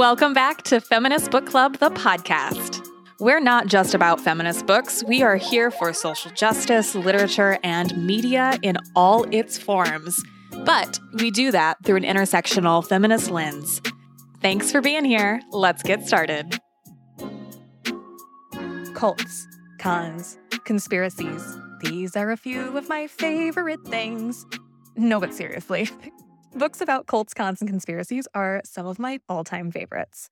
Welcome back to Feminist Book Club, the podcast. We're not just about feminist books, we are here for social justice, literature, and media in all its forms. But we do that through an intersectional feminist lens. Thanks for being here. Let's get started. Cults, cons, conspiracies. These are a few of my favorite things. No, but seriously, books about cults, cons, and conspiracies are some of my all time favorites.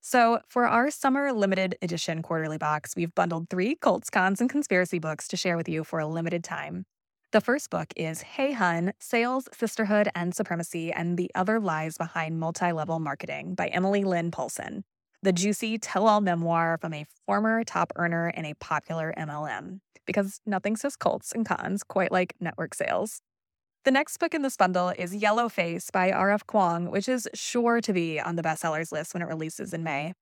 So, for our summer limited edition quarterly box, we've bundled three cults, cons, and conspiracy books to share with you for a limited time. The first book is Hey Hun Sales, Sisterhood, and Supremacy and the Other Lies Behind Multi Level Marketing by Emily Lynn Paulson, the juicy tell all memoir from a former top earner in a popular MLM. Because nothing says cults and cons quite like network sales. The next book in this bundle is Yellow Face by R.F. Kuang, which is sure to be on the bestsellers list when it releases in May.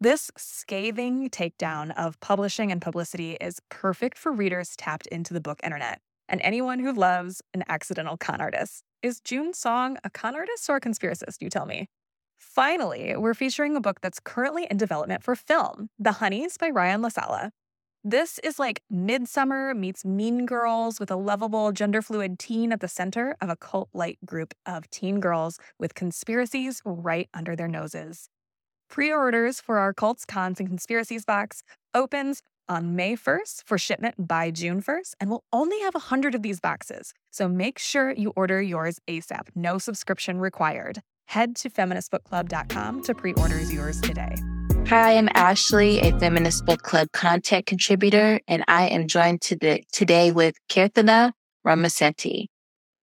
This scathing takedown of publishing and publicity is perfect for readers tapped into the book internet and anyone who loves an accidental con artist. Is June Song a con artist or a conspiracist, you tell me? Finally, we're featuring a book that's currently in development for film, The Honeys by Ryan LaSala. This is like Midsummer meets Mean Girls with a lovable gender fluid teen at the center of a cult like group of teen girls with conspiracies right under their noses. Pre orders for our Cults, Cons, and Conspiracies box opens on May 1st for shipment by June 1st, and we'll only have 100 of these boxes. So make sure you order yours ASAP. No subscription required. Head to feministbookclub.com to pre order yours today. Hi, I'm Ashley, a Feminist Book Club content contributor, and I am joined today, today with Kirthana Ramisetti.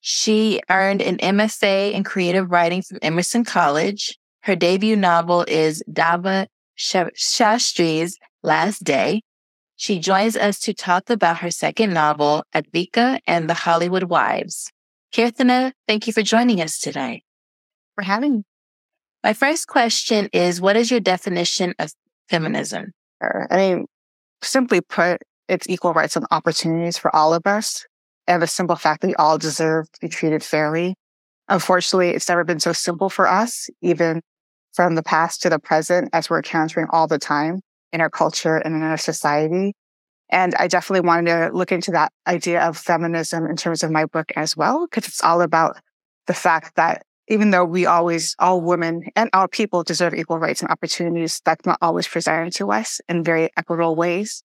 She earned an MFA in creative writing from Emerson College. Her debut novel is Dava Shastri's Last Day, she joins us to talk about her second novel, Advika and the Hollywood Wives. Kirthana, thank you for joining us today. For having me. My first question is What is your definition of feminism? I mean, simply put, it's equal rights and opportunities for all of us, and the simple fact that we all deserve to be treated fairly. Unfortunately, it's never been so simple for us, even from the past to the present, as we're encountering all the time in our culture and in our society. And I definitely wanted to look into that idea of feminism in terms of my book as well, because it's all about the fact that even though we always, all women and all people deserve equal rights and opportunities, that's not always presented to us in very equitable ways.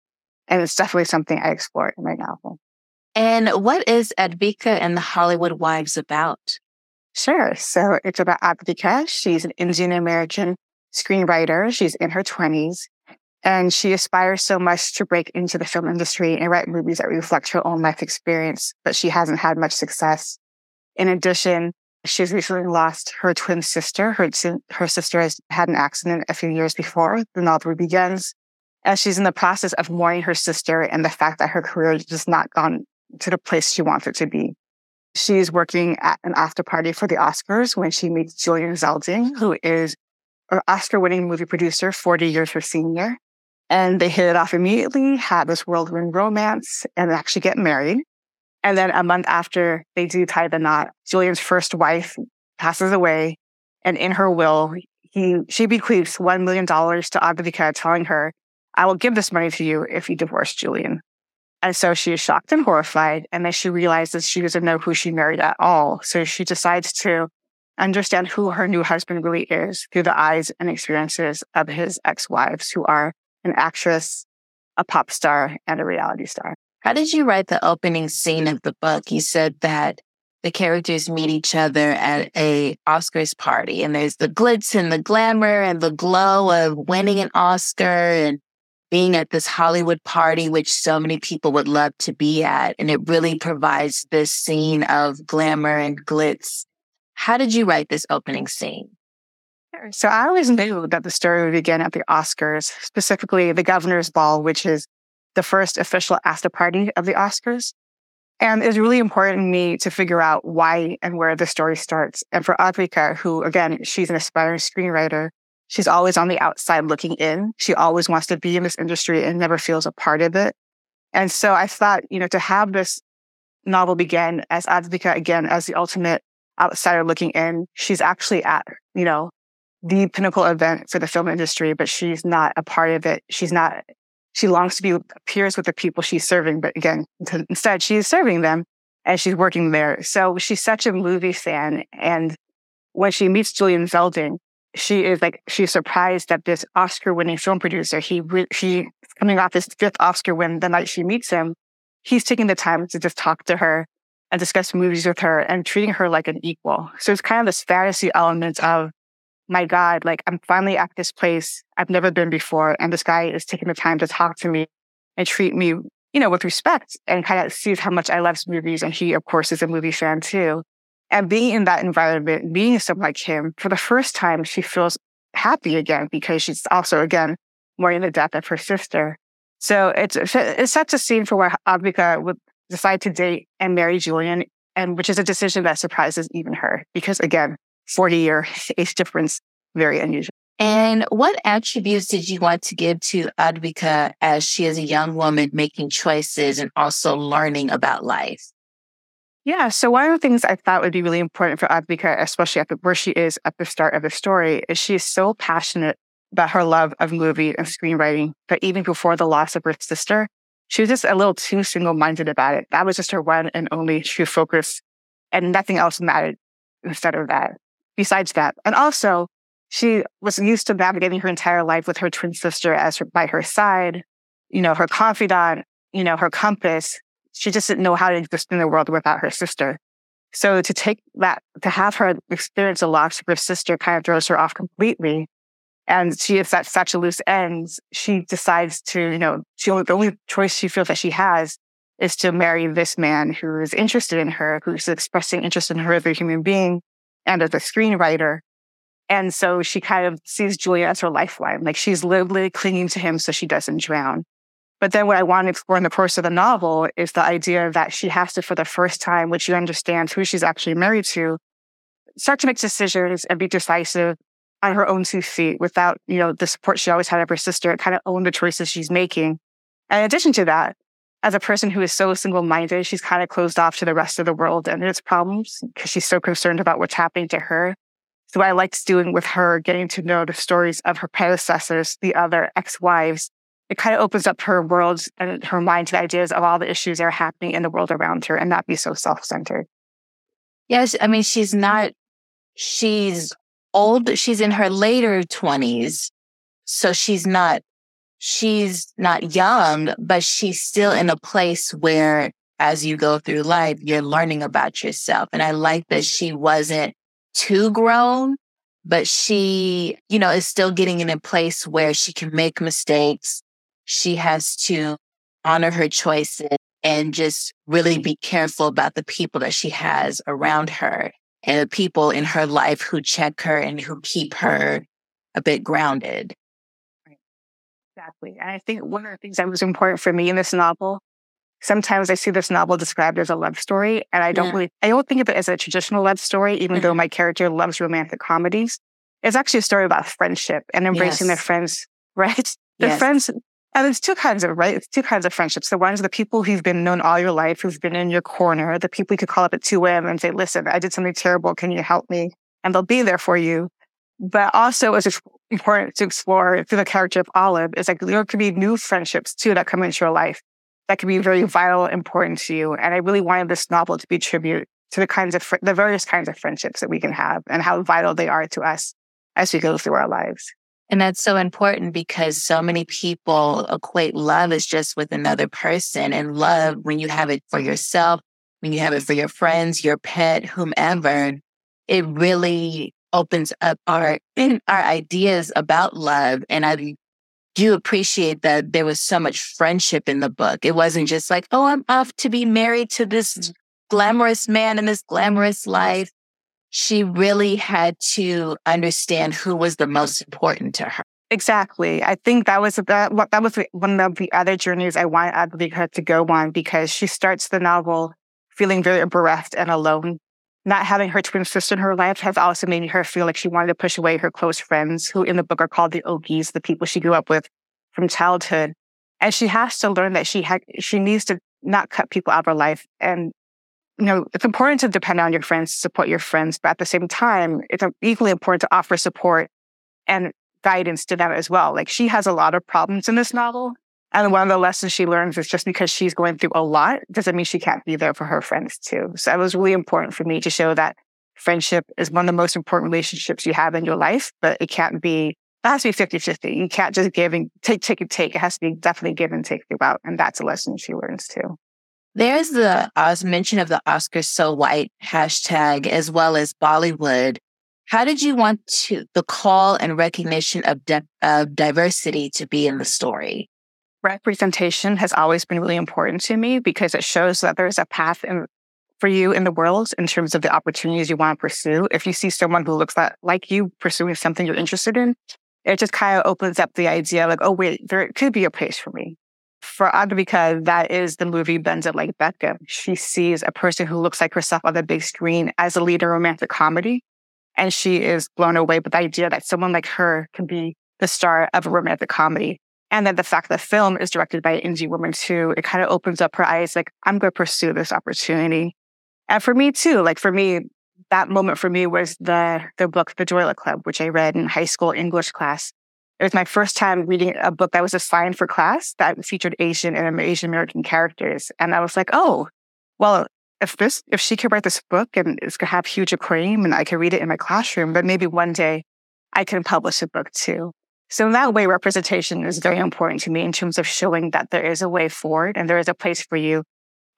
And it's definitely something I explore in my novel. And what is Advika and the Hollywood Wives about? Sure. So it's about Advika. She's an Indian American screenwriter. She's in her 20s and she aspires so much to break into the film industry and write movies that reflect her own life experience, but she hasn't had much success. In addition, she's recently lost her twin sister. Her, her sister has had an accident a few years before the novel begins. And she's in the process of mourning her sister and the fact that her career has just not gone to the place she wants it to be. She's working at an after party for the Oscars when she meets Julian Zeldin, who is an Oscar winning movie producer, 40 years her senior and they hit it off immediately, had this whirlwind romance, and actually get married. And then a month after they do tie the knot, Julian's first wife passes away, and in her will, he she bequeaths one million dollars to Advika, telling her, "I will give this money to you if you divorce Julian." And so she is shocked and horrified, and then she realizes she doesn't know who she married at all. So she decides to understand who her new husband really is through the eyes and experiences of his ex-wives, who are an actress, a pop star, and a reality star. How did you write the opening scene of the book? You said that the characters meet each other at a Oscars party and there's the glitz and the glamour and the glow of winning an Oscar and being at this Hollywood party, which so many people would love to be at. And it really provides this scene of glamour and glitz. How did you write this opening scene? So I always knew that the story would begin at the Oscars, specifically the governor's ball, which is the first official after party of the Oscars. And it's really important to me to figure out why and where the story starts. And for Advika, who again, she's an aspiring screenwriter, she's always on the outside looking in. She always wants to be in this industry and never feels a part of it. And so I thought, you know, to have this novel begin as Advika again as the ultimate outsider looking in, she's actually at, you know, the pinnacle event for the film industry, but she's not a part of it. She's not she longs to be peers with the people she's serving, but again, instead she's serving them and she's working there. So she's such a movie fan. And when she meets Julian Zeldin, she is like, she's surprised that this Oscar winning film producer, he, re- she coming off his fifth Oscar win the night she meets him. He's taking the time to just talk to her and discuss movies with her and treating her like an equal. So it's kind of this fantasy element of my God, like I'm finally at this place I've never been before. And this guy is taking the time to talk to me and treat me, you know, with respect and kind of sees how much I love movies. And he, of course, is a movie fan too. And being in that environment, being someone like him, for the first time, she feels happy again because she's also, again, mourning the death of her sister. So it's, it sets a scene for where Advika would decide to date and marry Julian, and which is a decision that surprises even her because again, 40 year age difference, very unusual. And what attributes did you want to give to Advika as she is a young woman making choices and also learning about life? Yeah. So one of the things I thought would be really important for Advika, especially at the, where she is at the start of the story, is she is so passionate about her love of movie and screenwriting that even before the loss of her sister, she was just a little too single-minded about it. That was just her one and only true focus and nothing else mattered instead of that besides that. And also, she was used to navigating her entire life with her twin sister as her, by her side, you know, her confidant, you know, her compass. She just didn't know how to exist in the world without her sister. So to take that, to have her experience a loss of her sister kind of throws her off completely. And she is at such a loose end. She decides to, you know, she only, the only choice she feels that she has is to marry this man who is interested in her, who's expressing interest in her as a human being and as a screenwriter. And so she kind of sees Julian as her lifeline. Like she's literally clinging to him so she doesn't drown. But then what I want to explore in the course of the novel is the idea that she has to, for the first time, which she understands who she's actually married to, start to make decisions and be decisive on her own two feet without, you know, the support she always had of her sister kind of own the choices she's making. And in addition to that, as a person who is so single minded, she's kind of closed off to the rest of the world and its problems because she's so concerned about what's happening to her. So I liked doing with her, getting to know the stories of her predecessors, the other ex-wives. It kind of opens up her world and her mind to the ideas of all the issues that are happening in the world around her and not be so self-centered. Yes. I mean, she's not, she's old. She's in her later twenties. So she's not she's not young, but she's still in a place where as you go through life, you're learning about yourself. And I like that she wasn't too grown, but she, you know, is still getting in a place where she can make mistakes. She has to honor her choices and just really be careful about the people that she has around her and the people in her life who check her and who keep her a bit grounded. Exactly. And I think one of the things that was important for me in this novel, sometimes I see this novel described as a love story, and I don't yeah. really, I don't think of it as a traditional love story, even mm-hmm. though my character loves romantic comedies. It's actually a story about friendship and embracing yes. their friends, right? Their yes. friends, and there's two kinds of, right? It's two kinds of friendships. The ones, the people who've been known all your life, who've been in your corner, the people you could call up at 2 a.m. and say, listen, I did something terrible. Can you help me? And they'll be there for you. But also, it's important to explore through the character of Olive is like there could be new friendships too that come into your life that could be very vital, important to you. And I really wanted this novel to be tribute to the kinds of fr- the various kinds of friendships that we can have and how vital they are to us as we go through our lives. And that's so important because so many people equate love as just with another person and love when you have it for yourself, when you have it for your friends, your pet, whomever, it really opens up our our ideas about love and i do appreciate that there was so much friendship in the book it wasn't just like oh i'm off to be married to this mm. glamorous man in this glamorous life she really had to understand who was the most important to her. Exactly. I think that was that, that was one of the other journeys I wanted Advika to go on because she starts the novel feeling very bereft and alone. Not having her twin sister in her life has also made her feel like she wanted to push away her close friends, who in the book are called the Ogies, the people she grew up with from childhood. And she has to learn that she had, she needs to not cut people out of her life. And, you know, it's important to depend on your friends, support your friends, but at the same time, it's equally important to offer support and guidance to them as well. Like she has a lot of problems in this novel. And one of the lessons she learns is just because she's going through a lot doesn't mean she can't be there for her friends too. So it was really important for me to show that friendship is one of the most important relationships you have in your life, but it can't be, it has to be 50 50. You can't just give and take, take and take. It has to be definitely give and take throughout. And that's a lesson she learns too. There's the uh, mention of the Oscars so white hashtag as well as Bollywood. How did you want to the call and recognition of, di- of diversity to be in the story? Representation has always been really important to me because it shows that there's a path in, for you in the world in terms of the opportunities you want to pursue. If you see someone who looks like, like you pursuing something you're interested in, it just kind of opens up the idea like, oh, wait, there could be a place for me. For Advika, that is the movie Bend It Like Beckham. She sees a person who looks like herself on the big screen as a lead in romantic comedy. And she is blown away with the idea that someone like her can be the star of a romantic comedy. And then the fact that the film is directed by an Indian woman too, it kind of opens up her eyes like, I'm going to pursue this opportunity. And for me too, like for me, that moment for me was the, the book, The Luck Club, which I read in high school English class. It was my first time reading a book that was assigned for class that featured Asian and Asian American characters. And I was like, oh, well, if this, if she could write this book and it's going to have huge acclaim and I can read it in my classroom, but maybe one day I can publish a book too. So in that way, representation is very important to me in terms of showing that there is a way forward and there is a place for you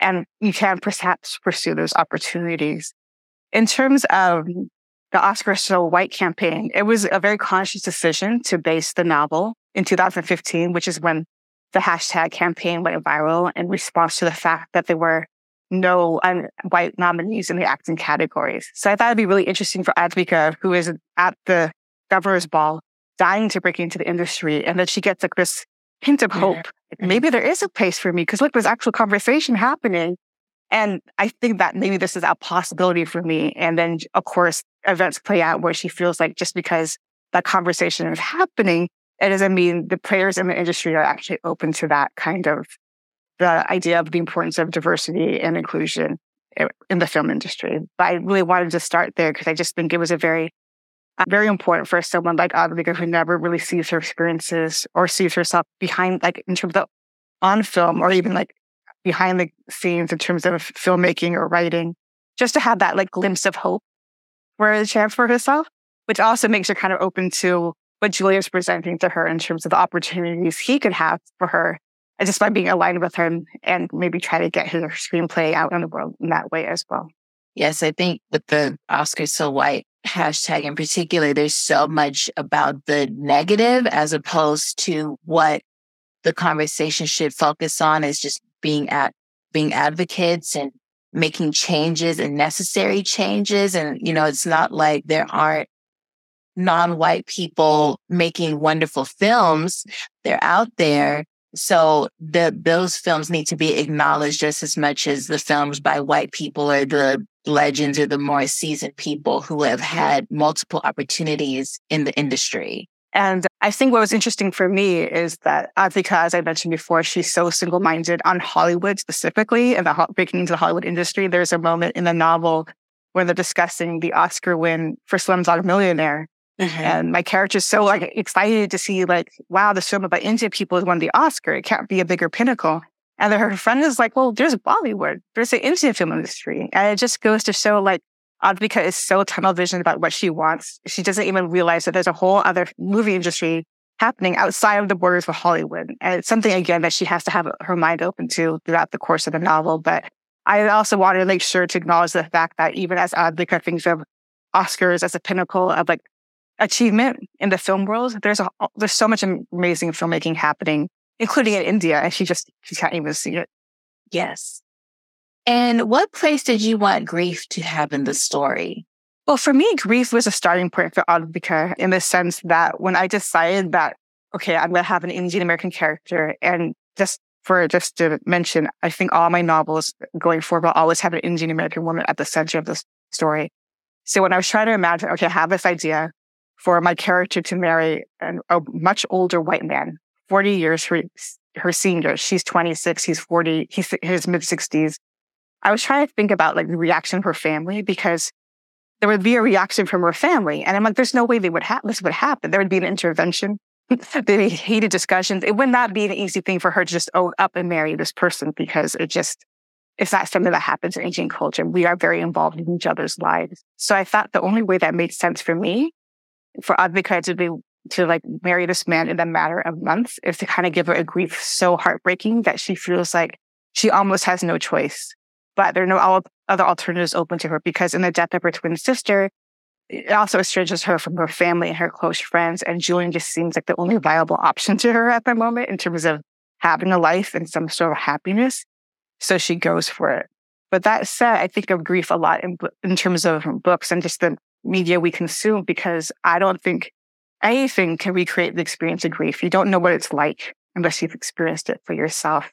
and you can perhaps pursue those opportunities. In terms of the Oscar So White campaign, it was a very conscious decision to base the novel in 2015, which is when the hashtag campaign went viral in response to the fact that there were no un- white nominees in the acting categories. So I thought it'd be really interesting for Advika, who is at the governor's ball, dying to break into the industry, and that she gets like this hint of hope. Mm-hmm. Maybe there is a place for me because look, there's actual conversation happening. And I think that maybe this is a possibility for me. And then, of course, events play out where she feels like just because that conversation is happening, it doesn't mean the players in the industry are actually open to that kind of the idea of the importance of diversity and inclusion in the film industry. But I really wanted to start there because I just think it was a very, very important for someone like Advika who never really sees her experiences or sees herself behind, like in terms of on film or even like behind the scenes in terms of filmmaking or writing, just to have that like glimpse of hope for the chance for herself, which also makes her kind of open to what Julian's presenting to her in terms of the opportunities he could have for her uh, just by being aligned with him and maybe try to get his screenplay out in the world in that way as well. Yes, I think with the Oscar So White hashtag in particular, there's so much about the negative as opposed to what the conversation should focus on is just being at being advocates and making changes and necessary changes. And, you know, it's not like there aren't non-white people making wonderful films. They're out there. So the, those films need to be acknowledged just as much as the films by white people or the legends or the more seasoned people who have had multiple opportunities in the industry. And I think what was interesting for me is that Advika, as I mentioned before, she's so single minded on Hollywood specifically and the breaking into the Hollywood industry. There's a moment in the novel where they're discussing the Oscar win for Slumdog Millionaire. Mm-hmm. And my character is so like excited to see like, wow, the film about Indian people has won the Oscar. It can't be a bigger pinnacle. And then her friend is like, well, there's Bollywood. There's the Indian film industry. And it just goes to show like Advika is so tunnel vision about what she wants. She doesn't even realize that there's a whole other movie industry happening outside of the borders of Hollywood. And it's something again that she has to have her mind open to throughout the course of the novel. But I also wanted to make sure to acknowledge the fact that even as Advika thinks of Oscars as a pinnacle of like achievement in the film world. There's a, there's so much amazing filmmaking happening, including in India, and she just she can't even see it. Yes. And what place did you want grief to have in the story? Well, for me, grief was a starting point for Advika in the sense that when I decided that, okay, I'm going to have an Indian American character and just for just to mention, I think all my novels going forward will always have an Indian American woman at the center of the story. So when I was trying to imagine, okay, I have this idea for my character to marry an, a much older white man, 40 years her, her senior. She's 26. He's 40. He's his mid 60s. I was trying to think about like the reaction of her family because there would be a reaction from her family. And I'm like, there's no way they would have this would happen. There would be an intervention. There'd be heated discussions. It would not be an easy thing for her to just own up and marry this person because it just it's not something that happens in Asian culture. We are very involved in each other's lives. So I thought the only way that made sense for me, for Advika to be to like marry this man in a matter of months is to kind of give her a grief so heartbreaking that she feels like she almost has no choice. But there are no other alternatives open to her because in the death of her twin sister, it also estranges her from her family and her close friends. And Julian just seems like the only viable option to her at the moment in terms of having a life and some sort of happiness. So she goes for it. But that said, I think of grief a lot in, in terms of books and just the media we consume because I don't think anything can recreate the experience of grief. You don't know what it's like unless you've experienced it for yourself.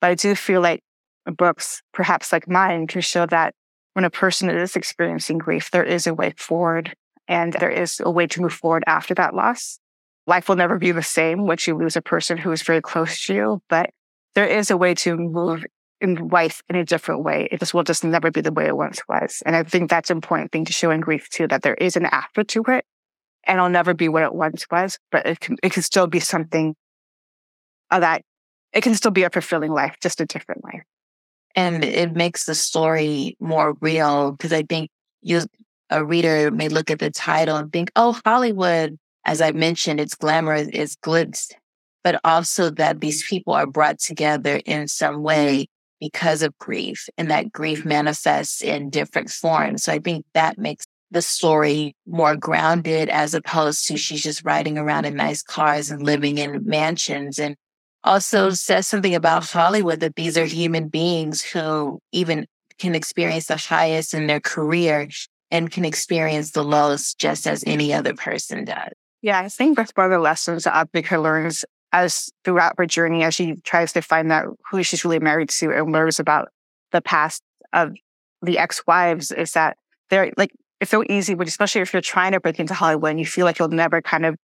But I do feel like books, perhaps like mine, can show that when a person is experiencing grief, there is a way forward and there is a way to move forward after that loss. Life will never be the same once you lose a person who is very close to you, but there is a way to move in life in a different way. It just will just never be the way it once was. And I think that's an important thing to show in grief too, that there is an after to it and it'll never be what it once was, but it can, it can still be something that it can still be a fulfilling life, just a different life. And it makes the story more real because I think you, a reader may look at the title and think, oh, Hollywood, as I mentioned, it's glamorous, it's glitz, but also that these people are brought together in some way because of grief and that mm-hmm. grief manifests in different forms. So I think that makes the story more grounded as opposed to she's just riding around in nice cars and living in mansions and also says something about Hollywood that these are human beings who even can experience the highest in their career and can experience the lowest just as any other person does. Yeah, I think that's one of the lessons that Advika learns as throughout her journey as she tries to find out who she's really married to and learns about the past of the ex-wives is that they're like it's so easy, but especially if you're trying to break into Hollywood and you feel like you'll never kind of,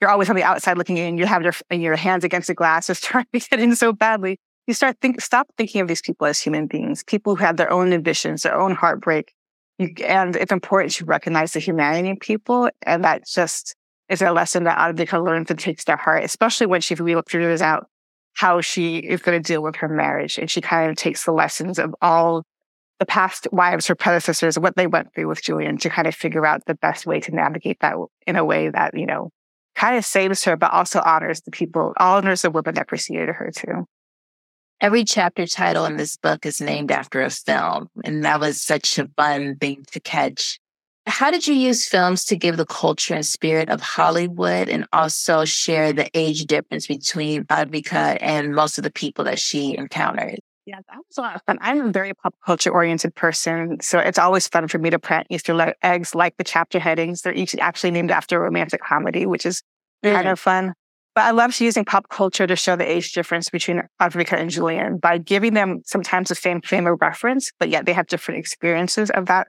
you're always on the outside looking in, you have your, your hands against the glass, just trying to get in so badly. You start think, stop thinking of these people as human beings, people who have their own ambitions, their own heartbreak. You, and it's important to recognize the humanity in people. And that just is a lesson that Advika learns and takes to heart, especially when she figures out how she is going to deal with her marriage. And she kind of takes the lessons of all the past wives or predecessors, what they went through with Julian to kind of figure out the best way to navigate that in a way that, you know, kind of saves her, but also honors the people, honors the women that preceded her too. Every chapter title in this book is named after a film. And that was such a fun thing to catch. How did you use films to give the culture and spirit of Hollywood and also share the age difference between Advika and most of the people that she encountered? Yeah, that was a lot of fun. I'm a very pop culture oriented person. So it's always fun for me to print Easter eggs like the chapter headings. They're each actually named after a romantic comedy, which is mm. kind of fun. But I love using pop culture to show the age difference between Advika and Julian by giving them sometimes the same frame of reference, but yet they have different experiences of that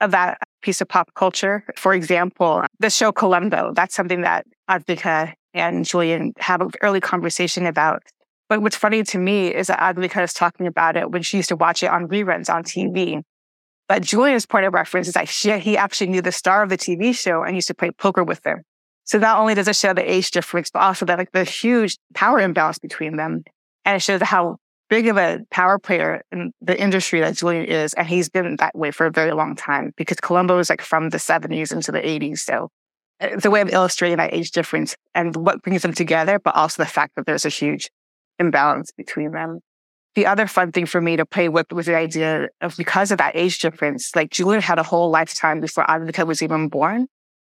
of that piece of pop culture. For example, the show Columbo, that's something that Advika and Julian have an early conversation about but what's funny to me is that Advika is talking about it when she used to watch it on reruns on TV. But Julian's point of reference is that she, he actually knew the star of the TV show and used to play poker with them. So not only does it show the age difference, but also that like the huge power imbalance between them. And it shows how big of a power player in the industry that Julian is. And he's been that way for a very long time because Columbo is like from the 70s into the 80s. So uh, it's a way of illustrating that age difference and what brings them together, but also the fact that there's a huge imbalance between them. The other fun thing for me to play with was the idea of because of that age difference, like Julian had a whole lifetime before Advika was even born.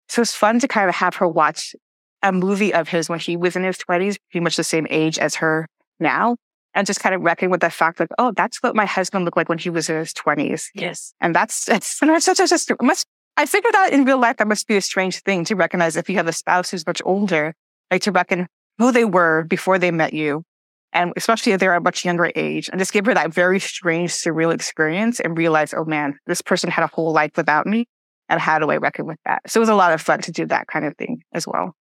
So it's fun to kind of have her watch a movie of his when he was in his 20s, pretty much the same age as her now. And just kind of reckoning with the fact like, oh, that's what my husband looked like when he was in his 20s. Yes. And that's, it's, such a, just, must I figured out in real life that must be a strange thing to recognize if you have a spouse who's much older, like to reckon who they were before they met you. And especially if they're at a much younger age and just give her that very strange, surreal experience and realize, oh man, this person had a whole life without me. And how do I reckon with that? So it was a lot of fun to do that kind of thing as well.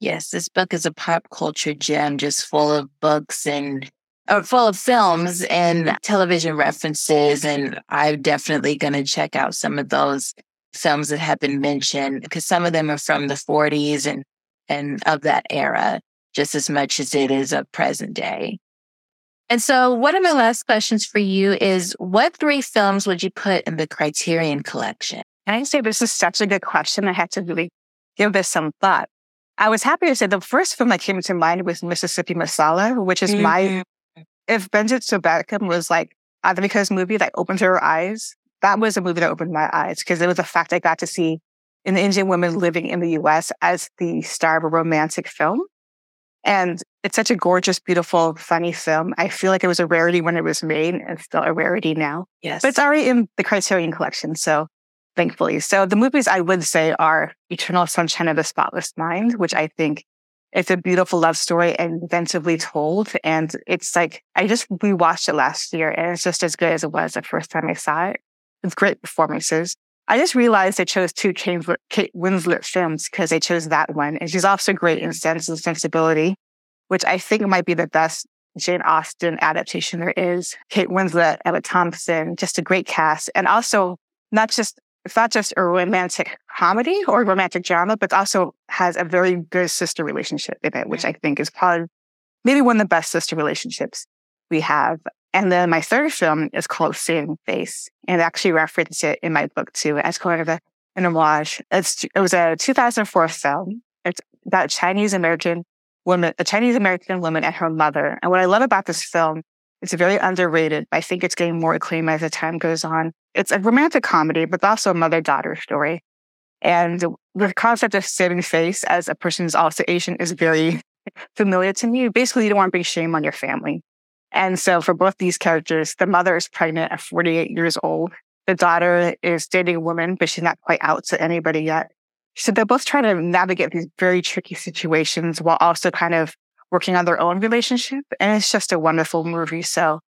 Yes, this book is a pop culture gem, just full of books and or full of films and television references. And I'm definitely going to check out some of those films that have been mentioned because some of them are from the 40s and, and of that era just as much as it is of present day. And so one of my last questions for you is what three films would you put in the Criterion collection? Can I say this is such a good question? I had to really give this some thought. I was happy to say the first film that came to mind was Mississippi Masala, which is mm-hmm. my, if Benjit Sobatkam was like because movie that opened her eyes, that was a movie that opened my eyes because it was a fact I got to see an Indian woman living in the US as the star of a romantic film. And it's such a gorgeous, beautiful, funny film. I feel like it was a rarity when it was made and still a rarity now. Yes. But it's already in the Criterion collection. So thankfully. So the movies I would say are Eternal Sunshine of the Spotless Mind, which I think it's a beautiful love story and inventively told. And it's like, I just rewatched it last year and it's just as good as it was the first time I saw it. It's great performances. I just realized they chose two Kate Winslet films because they chose that one. And she's also great in Sense and Sensibility, which I think might be the best Jane Austen adaptation there is. Kate Winslet, Emma Thompson, just a great cast. And also not just it's not just a romantic comedy or romantic drama, but also has a very good sister relationship in it, which I think is probably maybe one of the best sister relationships we have. And then my third film is called Saving Face, and I actually reference it in my book too as kind of a, an homage. It's, it was a 2004 film. It's about Chinese American woman, a Chinese American woman and her mother. And what I love about this film, it's very underrated. I think it's getting more acclaim as the time goes on it's a romantic comedy, but also a mother daughter story. And the concept of saving face as a person who's also Asian is very familiar to me. Basically, you don't want to bring shame on your family. And so for both these characters, the mother is pregnant at 48 years old. The daughter is dating a woman, but she's not quite out to anybody yet. So they're both trying to navigate these very tricky situations while also kind of working on their own relationship. And it's just a wonderful movie. So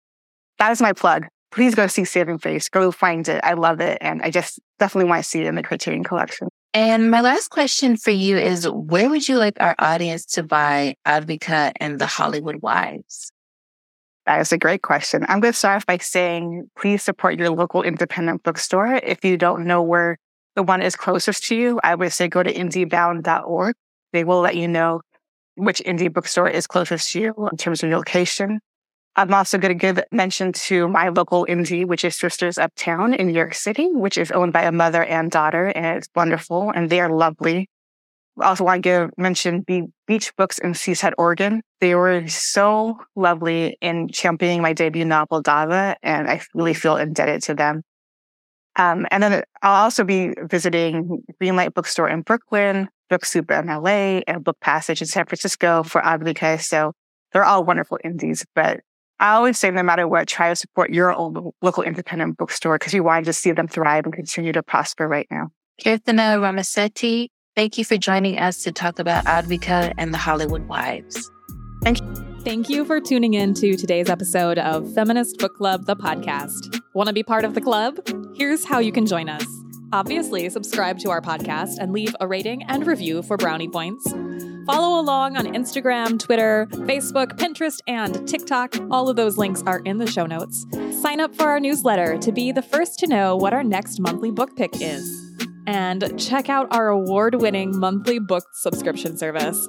that is my plug please go see Saving Face. Go find it. I love it. And I just definitely want to see it in the Criterion collection. And my last question for you is where would you like our audience to buy Advika and the Hollywood Wives? That is a great question. I'm going to start off by saying please support your local independent bookstore. If you don't know where the one is closest to you, I would say go to indiebound.org. They will let you know which indie bookstore is closest to you in terms of location. I'm also going to give mention to my local indie, which is Sisters Uptown in New York City, which is owned by a mother and daughter, and it's wonderful, and they are lovely. I also want to give mention Be- Beach Books in Seaside, Oregon. They were so lovely in championing my debut novel, Dava, and I really feel indebted to them. Um, and then I'll also be visiting Greenlight Bookstore in Brooklyn, Book Soup in LA, and Book Passage in San Francisco for Advika. So they're all wonderful indies, but I always say, no matter what, try to support your own local independent bookstore because you want to see them thrive and continue to prosper right now. Kirthana Ramisetti, thank you for joining us to talk about Advika and the Hollywood Wives. Thank you. Thank you for tuning in to today's episode of Feminist Book Club, the podcast. Want to be part of the club? Here's how you can join us. Obviously, subscribe to our podcast and leave a rating and review for brownie points. Follow along on Instagram, Twitter, Facebook, Pinterest, and TikTok. All of those links are in the show notes. Sign up for our newsletter to be the first to know what our next monthly book pick is. And check out our award winning monthly book subscription service.